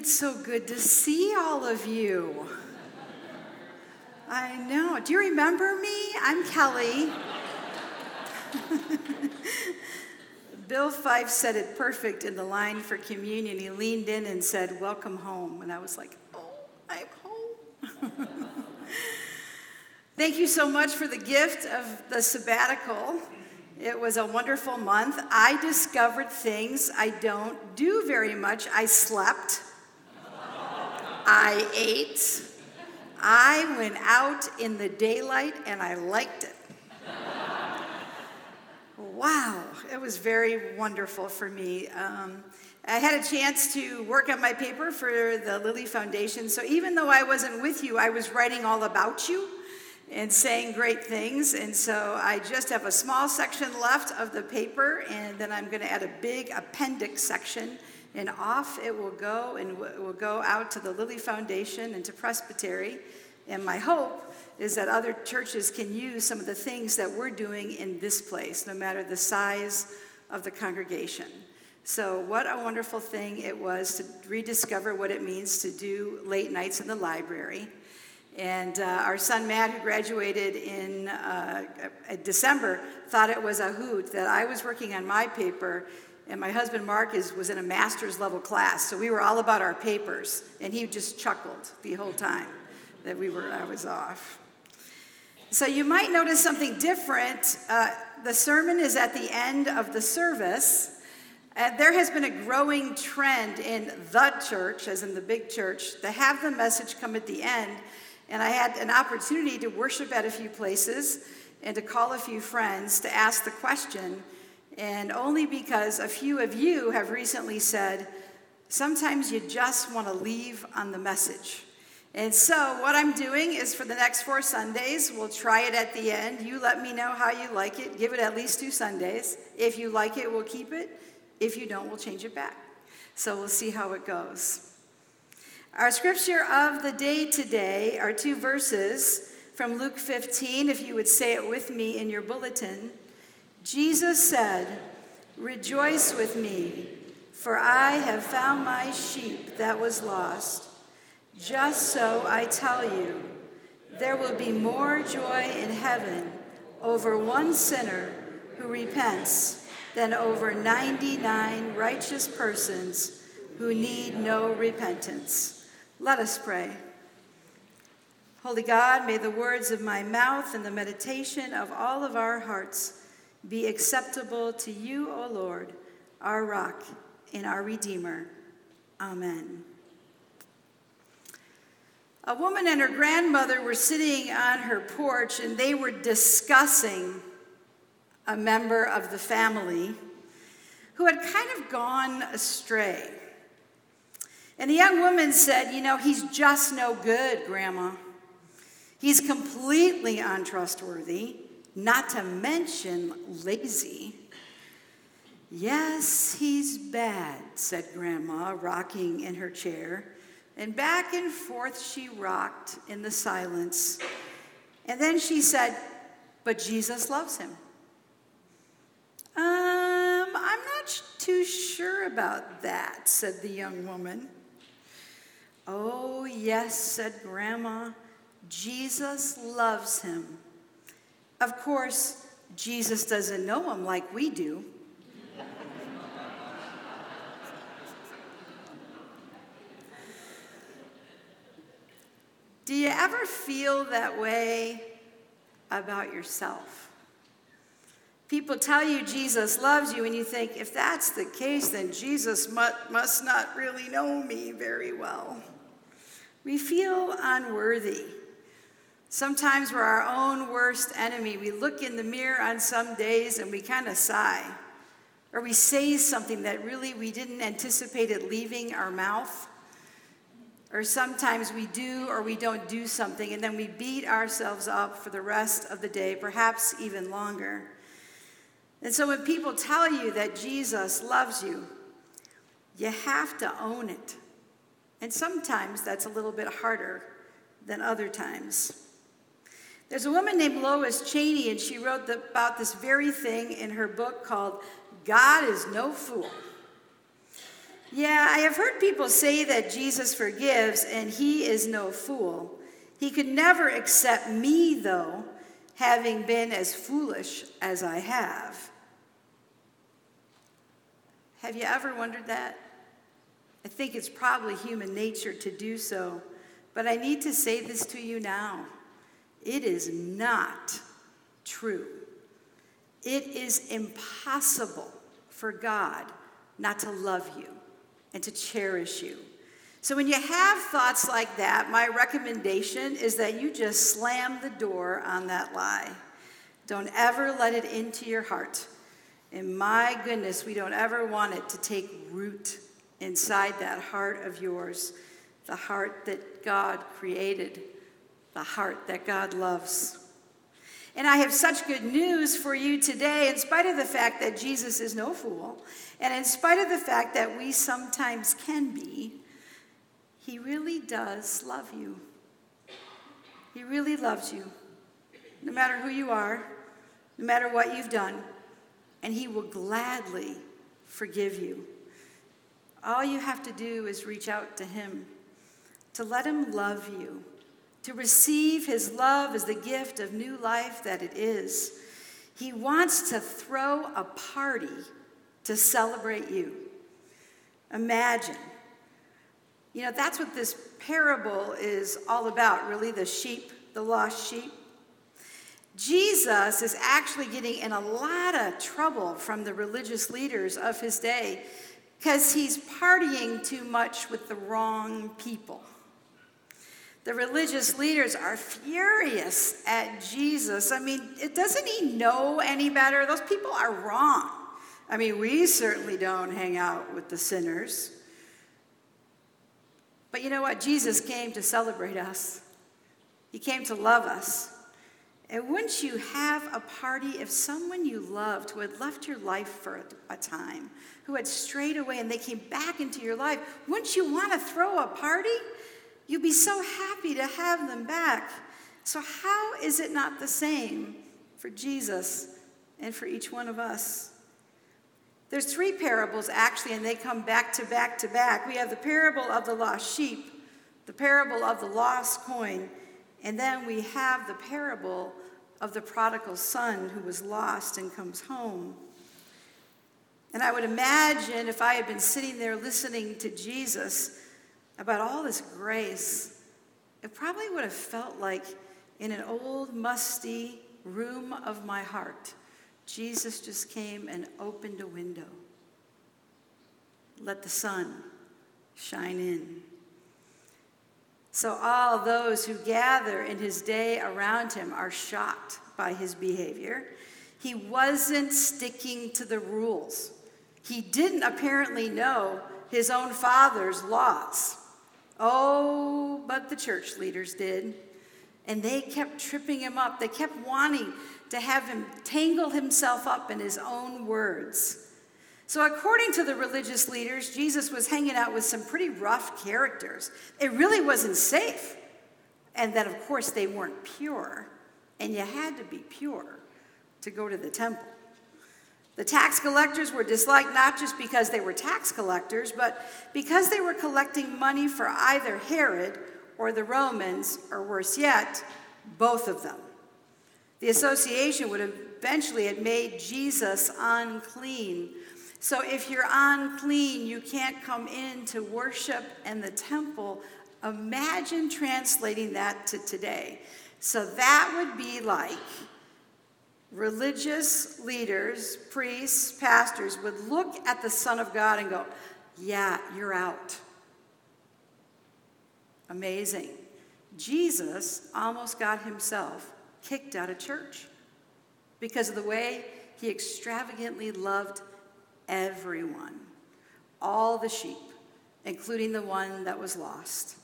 It's so good to see all of you. I know. Do you remember me? I'm Kelly. Bill Fife said it perfect in the line for communion. He leaned in and said, Welcome home. And I was like, Oh, I'm home. Thank you so much for the gift of the sabbatical. It was a wonderful month. I discovered things I don't do very much. I slept, I ate, I went out in the daylight, and I liked it. Wow, it was very wonderful for me. Um, I had a chance to work on my paper for the Lilly Foundation. So even though I wasn't with you, I was writing all about you and saying great things. And so I just have a small section left of the paper, and then I'm going to add a big appendix section. And off it will go, and will go out to the Lilly Foundation and to Presbytery. And my hope is that other churches can use some of the things that we're doing in this place, no matter the size of the congregation. So, what a wonderful thing it was to rediscover what it means to do late nights in the library and uh, our son Matt, who graduated in uh, December, thought it was a hoot that I was working on my paper, and my husband Mark is, was in a master's level class. So we were all about our papers, and he just chuckled the whole time that we were I was off. So you might notice something different. Uh, the sermon is at the end of the service. Uh, there has been a growing trend in the church, as in the big church, to have the message come at the end and I had an opportunity to worship at a few places and to call a few friends to ask the question. And only because a few of you have recently said, sometimes you just want to leave on the message. And so, what I'm doing is for the next four Sundays, we'll try it at the end. You let me know how you like it. Give it at least two Sundays. If you like it, we'll keep it. If you don't, we'll change it back. So, we'll see how it goes. Our scripture of the day today are two verses from Luke 15, if you would say it with me in your bulletin. Jesus said, Rejoice with me, for I have found my sheep that was lost. Just so I tell you, there will be more joy in heaven over one sinner who repents than over 99 righteous persons who need no repentance. Let us pray. Holy God, may the words of my mouth and the meditation of all of our hearts be acceptable to you, O Lord, our rock and our Redeemer. Amen. A woman and her grandmother were sitting on her porch and they were discussing a member of the family who had kind of gone astray. And the young woman said, You know, he's just no good, Grandma. He's completely untrustworthy, not to mention lazy. Yes, he's bad, said Grandma, rocking in her chair. And back and forth she rocked in the silence. And then she said, But Jesus loves him. Um, I'm not too sure about that, said the young woman. Oh, yes, said Grandma. Jesus loves him. Of course, Jesus doesn't know him like we do. do you ever feel that way about yourself? People tell you Jesus loves you, and you think, if that's the case, then Jesus must not really know me very well. We feel unworthy. Sometimes we're our own worst enemy. We look in the mirror on some days and we kind of sigh. Or we say something that really we didn't anticipate it leaving our mouth. Or sometimes we do or we don't do something and then we beat ourselves up for the rest of the day, perhaps even longer. And so when people tell you that Jesus loves you, you have to own it. And sometimes that's a little bit harder than other times. There's a woman named Lois Cheney, and she wrote the, about this very thing in her book called God is No Fool. Yeah, I have heard people say that Jesus forgives and he is no fool. He could never accept me, though, having been as foolish as I have. Have you ever wondered that? I think it's probably human nature to do so, but I need to say this to you now. It is not true. It is impossible for God not to love you and to cherish you. So when you have thoughts like that, my recommendation is that you just slam the door on that lie. Don't ever let it into your heart. And my goodness, we don't ever want it to take root inside that heart of yours, the heart that God created, the heart that God loves. And I have such good news for you today, in spite of the fact that Jesus is no fool, and in spite of the fact that we sometimes can be, he really does love you. He really loves you, no matter who you are, no matter what you've done, and He will gladly forgive you. All you have to do is reach out to Him, to let Him love you, to receive His love as the gift of new life that it is. He wants to throw a party to celebrate you. Imagine. You know, that's what this parable is all about, really the sheep, the lost sheep. Jesus is actually getting in a lot of trouble from the religious leaders of his day because he's partying too much with the wrong people. The religious leaders are furious at Jesus. I mean, doesn't he know any better? Those people are wrong. I mean, we certainly don't hang out with the sinners. But you know what? Jesus came to celebrate us, He came to love us. And wouldn't you have a party if someone you loved who had left your life for a time, who had strayed away and they came back into your life, wouldn't you want to throw a party? You'd be so happy to have them back. So, how is it not the same for Jesus and for each one of us? There's three parables actually, and they come back to back to back. We have the parable of the lost sheep, the parable of the lost coin, and then we have the parable of the prodigal son who was lost and comes home. And I would imagine if I had been sitting there listening to Jesus about all this grace, it probably would have felt like in an old, musty room of my heart Jesus just came and opened a window. Let the sun shine in. So all those who gather in his day around him are shocked by his behavior. He wasn't sticking to the rules. He didn't apparently know his own father's laws. Oh, but the church leaders did. And they kept tripping him up. They kept wanting to have him tangle himself up in his own words. So, according to the religious leaders, Jesus was hanging out with some pretty rough characters. It really wasn't safe. And that, of course, they weren't pure. And you had to be pure to go to the temple. The tax collectors were disliked not just because they were tax collectors, but because they were collecting money for either Herod or the Romans, or worse yet, both of them. The association would eventually have made Jesus unclean. So if you're unclean, you can't come in to worship in the temple. Imagine translating that to today. So that would be like religious leaders, priests, pastors would look at the Son of God and go, Yeah, you're out. Amazing. Jesus almost got himself kicked out of church because of the way he extravagantly loved everyone, all the sheep, including the one that was lost.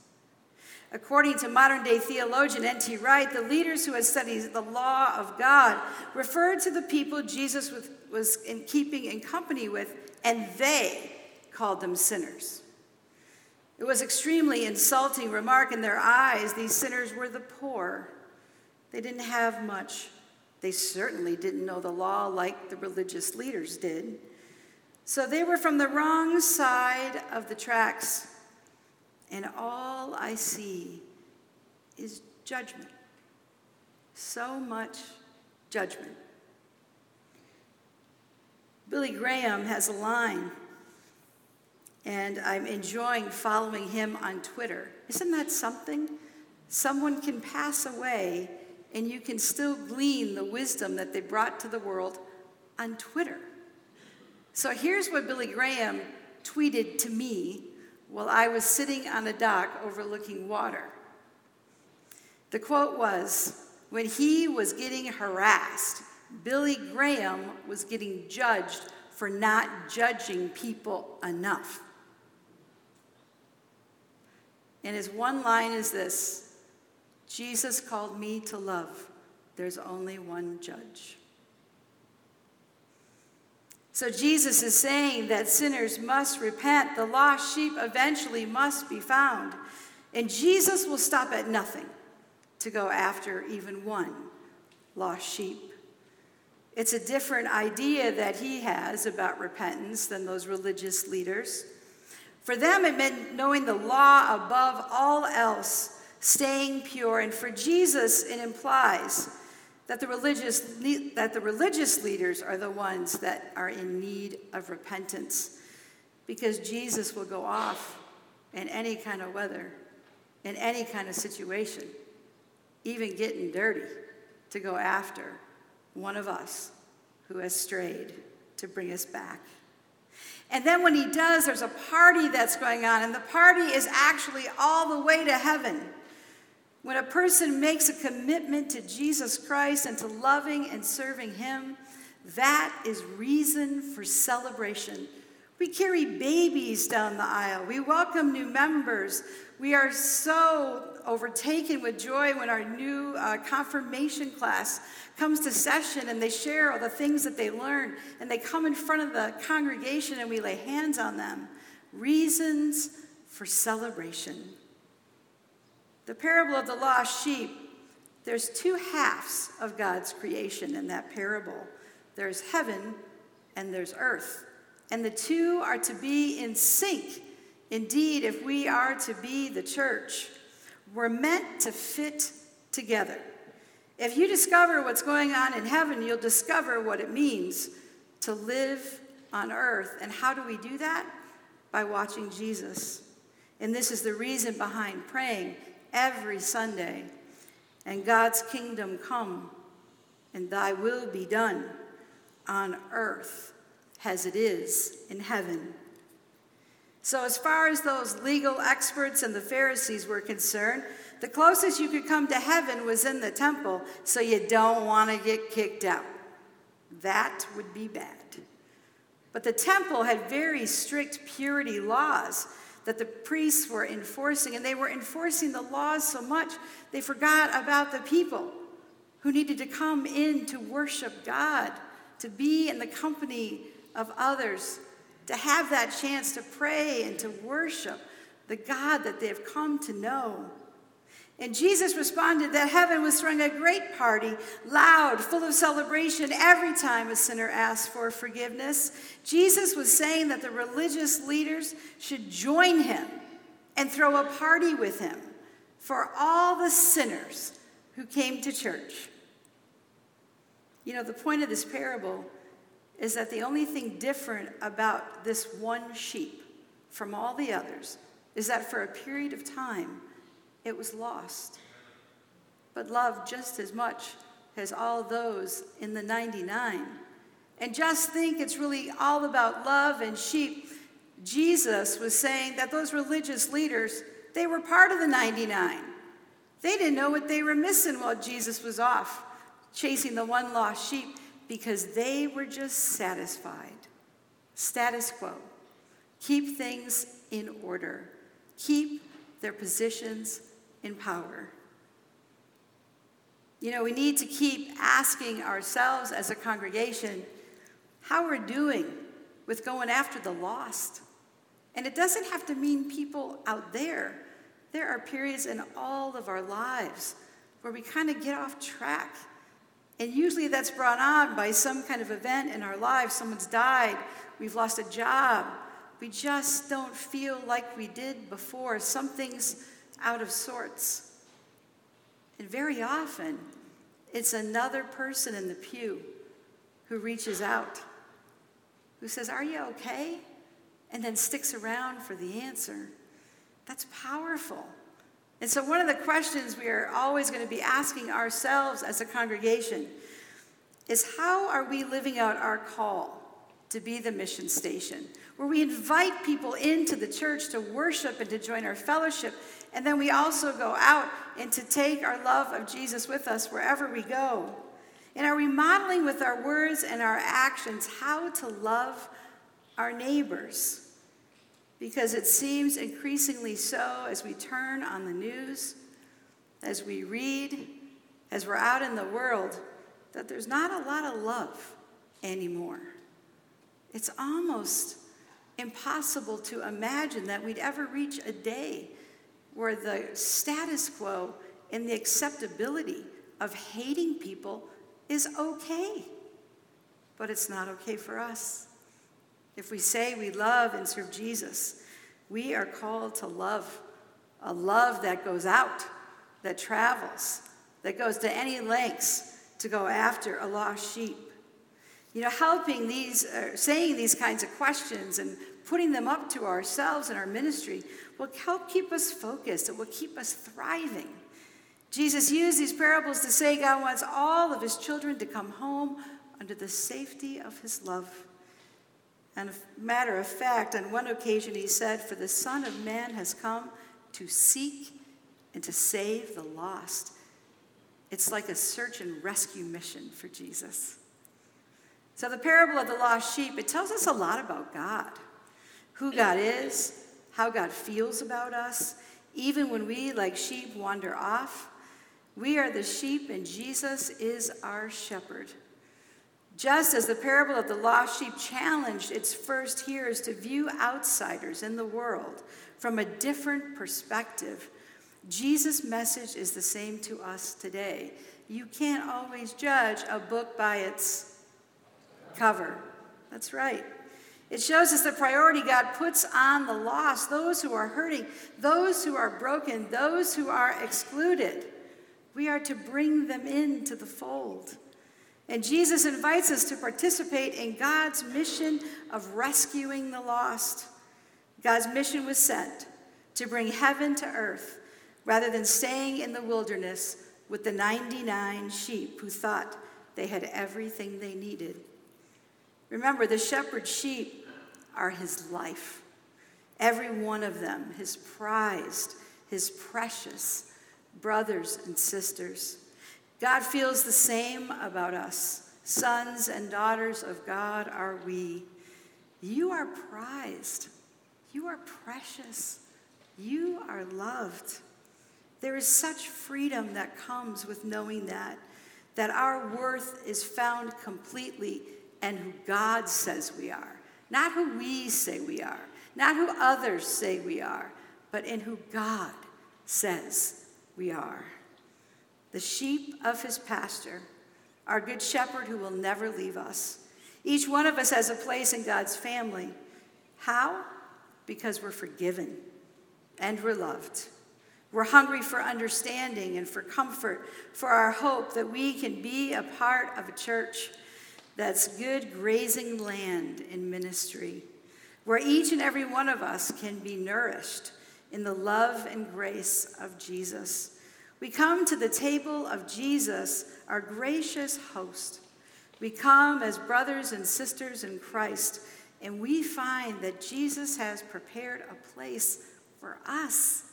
According to modern day theologian N.T. Wright, the leaders who had studied the law of God referred to the people Jesus was in keeping in company with, and they called them sinners. It was extremely insulting remark in their eyes. These sinners were the poor, they didn't have much. They certainly didn't know the law like the religious leaders did. So they were from the wrong side of the tracks, and all I see is judgment. So much judgment. Billy Graham has a line, and I'm enjoying following him on Twitter. Isn't that something? Someone can pass away, and you can still glean the wisdom that they brought to the world on Twitter. So here's what Billy Graham tweeted to me while I was sitting on a dock overlooking water. The quote was When he was getting harassed, Billy Graham was getting judged for not judging people enough. And his one line is this Jesus called me to love. There's only one judge. So Jesus is saying that sinners must repent. The lost sheep eventually must be found. And Jesus will stop at nothing to go after even one lost sheep. It's a different idea that he has about repentance than those religious leaders. For them, it meant knowing the law above all else, staying pure. And for Jesus, it implies that the religious, that the religious leaders are the ones that are in need of repentance because Jesus will go off in any kind of weather, in any kind of situation, even getting dirty to go after one of us who has strayed to bring us back. And then when he does, there's a party that's going on, and the party is actually all the way to heaven. When a person makes a commitment to Jesus Christ and to loving and serving Him, that is reason for celebration. We carry babies down the aisle. We welcome new members. We are so overtaken with joy when our new uh, confirmation class comes to session and they share all the things that they learned and they come in front of the congregation and we lay hands on them. Reasons for celebration. The parable of the lost sheep, there's two halves of God's creation in that parable there's heaven and there's earth. And the two are to be in sync. Indeed, if we are to be the church, we're meant to fit together. If you discover what's going on in heaven, you'll discover what it means to live on earth. And how do we do that? By watching Jesus. And this is the reason behind praying every Sunday. And God's kingdom come, and thy will be done on earth as it is in heaven. So, as far as those legal experts and the Pharisees were concerned, the closest you could come to heaven was in the temple, so you don't want to get kicked out. That would be bad. But the temple had very strict purity laws that the priests were enforcing, and they were enforcing the laws so much they forgot about the people who needed to come in to worship God, to be in the company of others, to have that chance to pray and to worship the God that they have come to know. And Jesus responded that heaven was throwing a great party, loud, full of celebration, every time a sinner asked for forgiveness. Jesus was saying that the religious leaders should join him and throw a party with him for all the sinners who came to church. You know, the point of this parable is that the only thing different about this one sheep from all the others is that for a period of time, it was lost. But loved just as much as all those in the 99. And just think it's really all about love and sheep. Jesus was saying that those religious leaders, they were part of the 99. They didn't know what they were missing while Jesus was off chasing the one lost sheep because they were just satisfied. Status quo. Keep things in order. Keep their positions in power. You know, we need to keep asking ourselves as a congregation how we're doing with going after the lost. And it doesn't have to mean people out there. There are periods in all of our lives where we kind of get off track And usually that's brought on by some kind of event in our lives. Someone's died, we've lost a job, we just don't feel like we did before. Something's out of sorts. And very often, it's another person in the pew who reaches out, who says, Are you okay? And then sticks around for the answer. That's powerful. And so, one of the questions we are always going to be asking ourselves as a congregation is how are we living out our call to be the mission station, where we invite people into the church to worship and to join our fellowship, and then we also go out and to take our love of Jesus with us wherever we go? And are we modeling with our words and our actions how to love our neighbors? because it seems increasingly so as we turn on the news, as we read, as we're out in the world, that there's not a lot of love anymore. It's almost impossible to imagine that we'd ever reach a day where the status quo and the acceptability of hating people is okay. But it's not okay for us. If we say we love and serve Jesus, we are called to love, a love that goes out, that travels, that goes to any lengths to go after a lost sheep. You know, helping these, uh, saying these kinds of questions and putting them up to ourselves in our ministry will help keep us focused. It will keep us thriving. Jesus used these parables to say God wants all of his children to come home under the safety of his love. And a matter of fact, on one occasion he said, For the Son of Man has come to seek and to save the lost. It's like a search and rescue mission for Jesus. So, the parable of the lost sheep, it tells us a lot about God who God is, how God feels about us. Even when we, like sheep, wander off, we are the sheep and Jesus is our shepherd. Just as the parable of the lost sheep challenged its first hearers to view outsiders in the world from a different perspective, Jesus' message is the same to us today. You can't always judge a book by its cover. That's right. It shows us the priority God puts on the lost, those who are hurting, those who are broken, those who are excluded. We are to bring them into the fold. And Jesus invites us to participate in God's mission of rescuing the lost. God's mission was sent to bring heaven to earth rather than staying in the wilderness with the 99 sheep who thought they had everything they needed. Remember, the shepherd's sheep are his life. Every one of them, his prized, his precious brothers and sisters. God feels the same about us. Sons and daughters of God are we. You are prized. You are precious. You are loved. There is such freedom that comes with knowing that, that our worth is found completely in who God says we are, not who we say we are, not who others say we are, but in who God says we are the sheep of his pasture, our good shepherd who will never leave us. Each one of us has a place in God's family. How? Because we're forgiven and we're loved. We're hungry for understanding and for comfort, for our hope that we can be a part of a church that's good grazing land in ministry, where each and every one of us can be nourished in the love and grace of Jesus. We come to the table of Jesus, our gracious host. We come as brothers and sisters in Christ, and we find that Jesus has prepared a place for us.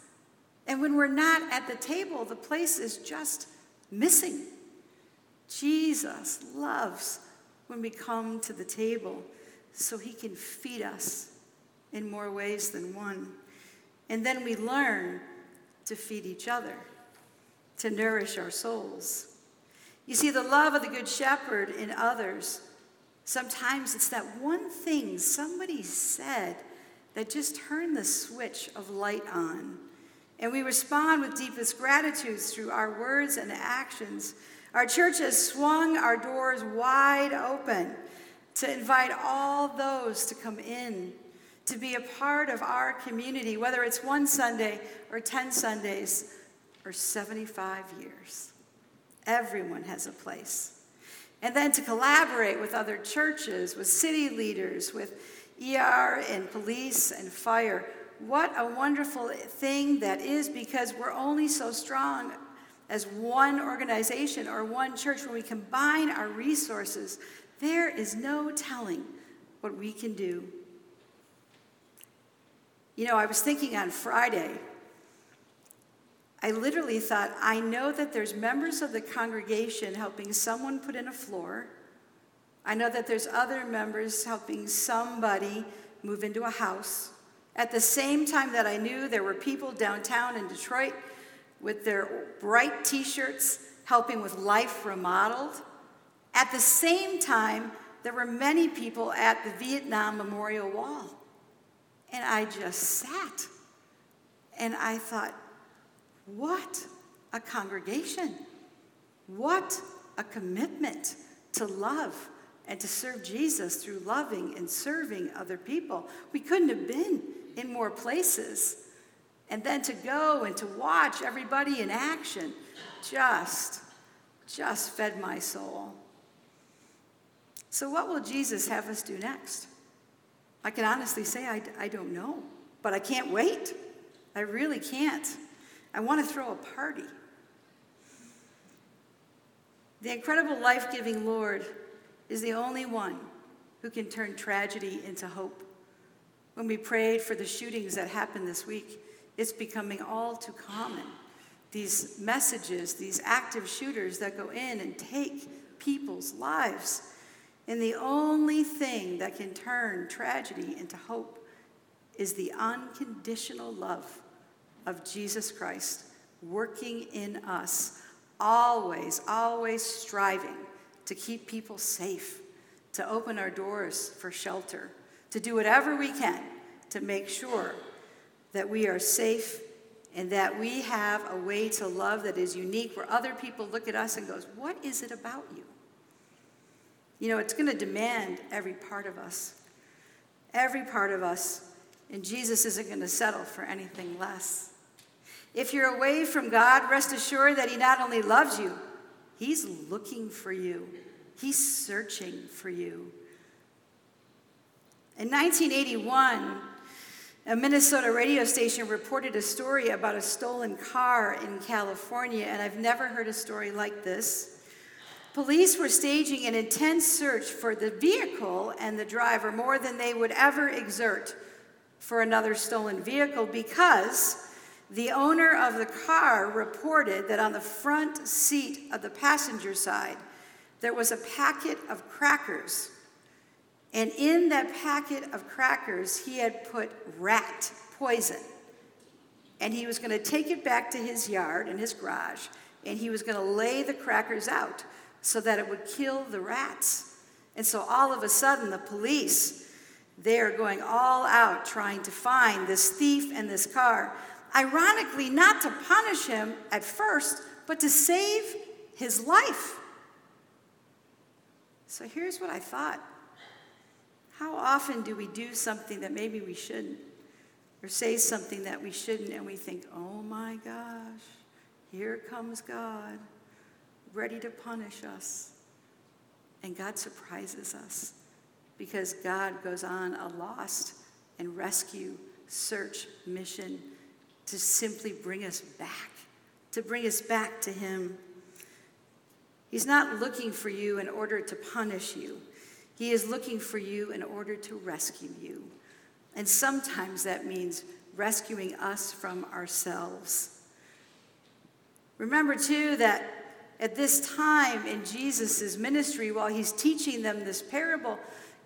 And when we're not at the table, the place is just missing. Jesus loves when we come to the table so he can feed us in more ways than one. And then we learn to feed each other to nourish our souls. You see, the love of the Good Shepherd in others, sometimes it's that one thing somebody said that just turned the switch of light on. And we respond with deepest gratitude through our words and actions. Our church has swung our doors wide open to invite all those to come in, to be a part of our community, whether it's one Sunday or 10 Sundays or 75 years. Everyone has a place. And then to collaborate with other churches, with city leaders, with ER and police and fire. What a wonderful thing that is because we're only so strong as one organization or one church when we combine our resources. There is no telling what we can do. You know, I was thinking on Friday, I literally thought, I know that there's members of the congregation helping someone put in a floor. I know that there's other members helping somebody move into a house. At the same time that I knew there were people downtown in Detroit with their bright t shirts helping with Life Remodeled. At the same time, there were many people at the Vietnam Memorial Wall. And I just sat and I thought, what a congregation! What a commitment to love and to serve Jesus through loving and serving other people. We couldn't have been in more places. And then to go and to watch everybody in action just, just fed my soul. So, what will Jesus have us do next? I can honestly say I, I don't know, but I can't wait. I really can't. I want to throw a party. The incredible life giving Lord is the only one who can turn tragedy into hope. When we prayed for the shootings that happened this week, it's becoming all too common. These messages, these active shooters that go in and take people's lives. And the only thing that can turn tragedy into hope is the unconditional love of Jesus Christ working in us, always, always striving to keep people safe, to open our doors for shelter, to do whatever we can to make sure that we are safe and that we have a way to love that is unique where other people look at us and goes, "What is it about you?" You know, it's going to demand every part of us. Every part of us. And Jesus isn't going to settle for anything less. If you're away from God, rest assured that He not only loves you, He's looking for you, He's searching for you. In 1981, a Minnesota radio station reported a story about a stolen car in California, and I've never heard a story like this. Police were staging an intense search for the vehicle and the driver more than they would ever exert for another stolen vehicle because the owner of the car reported that on the front seat of the passenger side, there was a packet of crackers. And in that packet of crackers, he had put rat poison. And he was going to take it back to his yard and his garage, and he was going to lay the crackers out so that it would kill the rats. And so all of a sudden, the police, they are going all out trying to find this thief and this car. Ironically, not to punish him at first, but to save his life. So here's what I thought How often do we do something that maybe we shouldn't, or say something that we shouldn't, and we think, oh my gosh, here comes God, ready to punish us? And God surprises us because God goes on a lost and rescue, search mission to simply bring us back, to bring us back to Him. He's not looking for you in order to punish you, He is looking for you in order to rescue you. And sometimes that means rescuing us from ourselves. Remember, too, that at this time in Jesus' ministry, while he's teaching them this parable,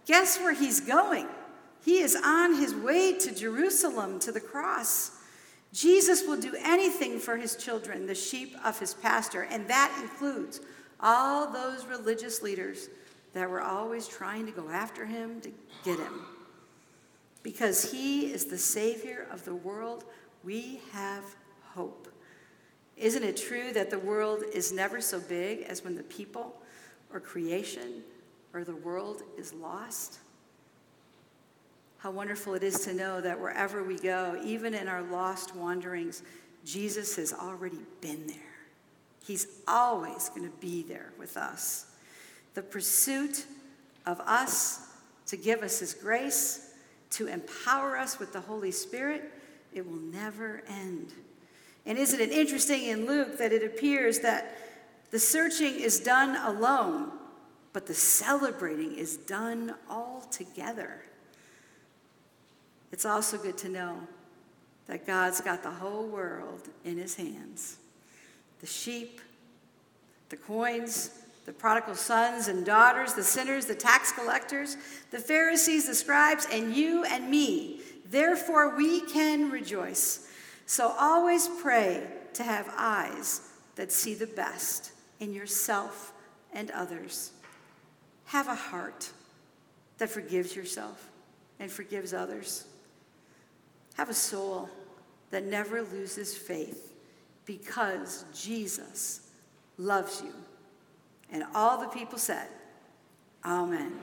guess where he's going? He is on his way to Jerusalem, to the cross. Jesus will do anything for his children, the sheep of his pastor, and that includes all those religious leaders that were always trying to go after him to get him. Because he is the Savior of the world, we have hope. Isn't it true that the world is never so big as when the people or creation or the world is lost? How wonderful it is to know that wherever we go, even in our lost wanderings, Jesus has already been there. He's always going to be there with us. The pursuit of us to give us His grace, to empower us with the Holy Spirit, it will never end. And isn't it interesting in Luke that it appears that the searching is done alone, but the celebrating is done all together? It's also good to know that God's got the whole world in his hands the sheep, the coins, the prodigal sons and daughters, the sinners, the tax collectors, the Pharisees, the scribes, and you and me. Therefore, we can rejoice so always pray to have eyes that see the best in yourself and others. Have a heart that forgives yourself and forgives others. Have a soul that never loses faith because Jesus loves you. And all the people said, Amen.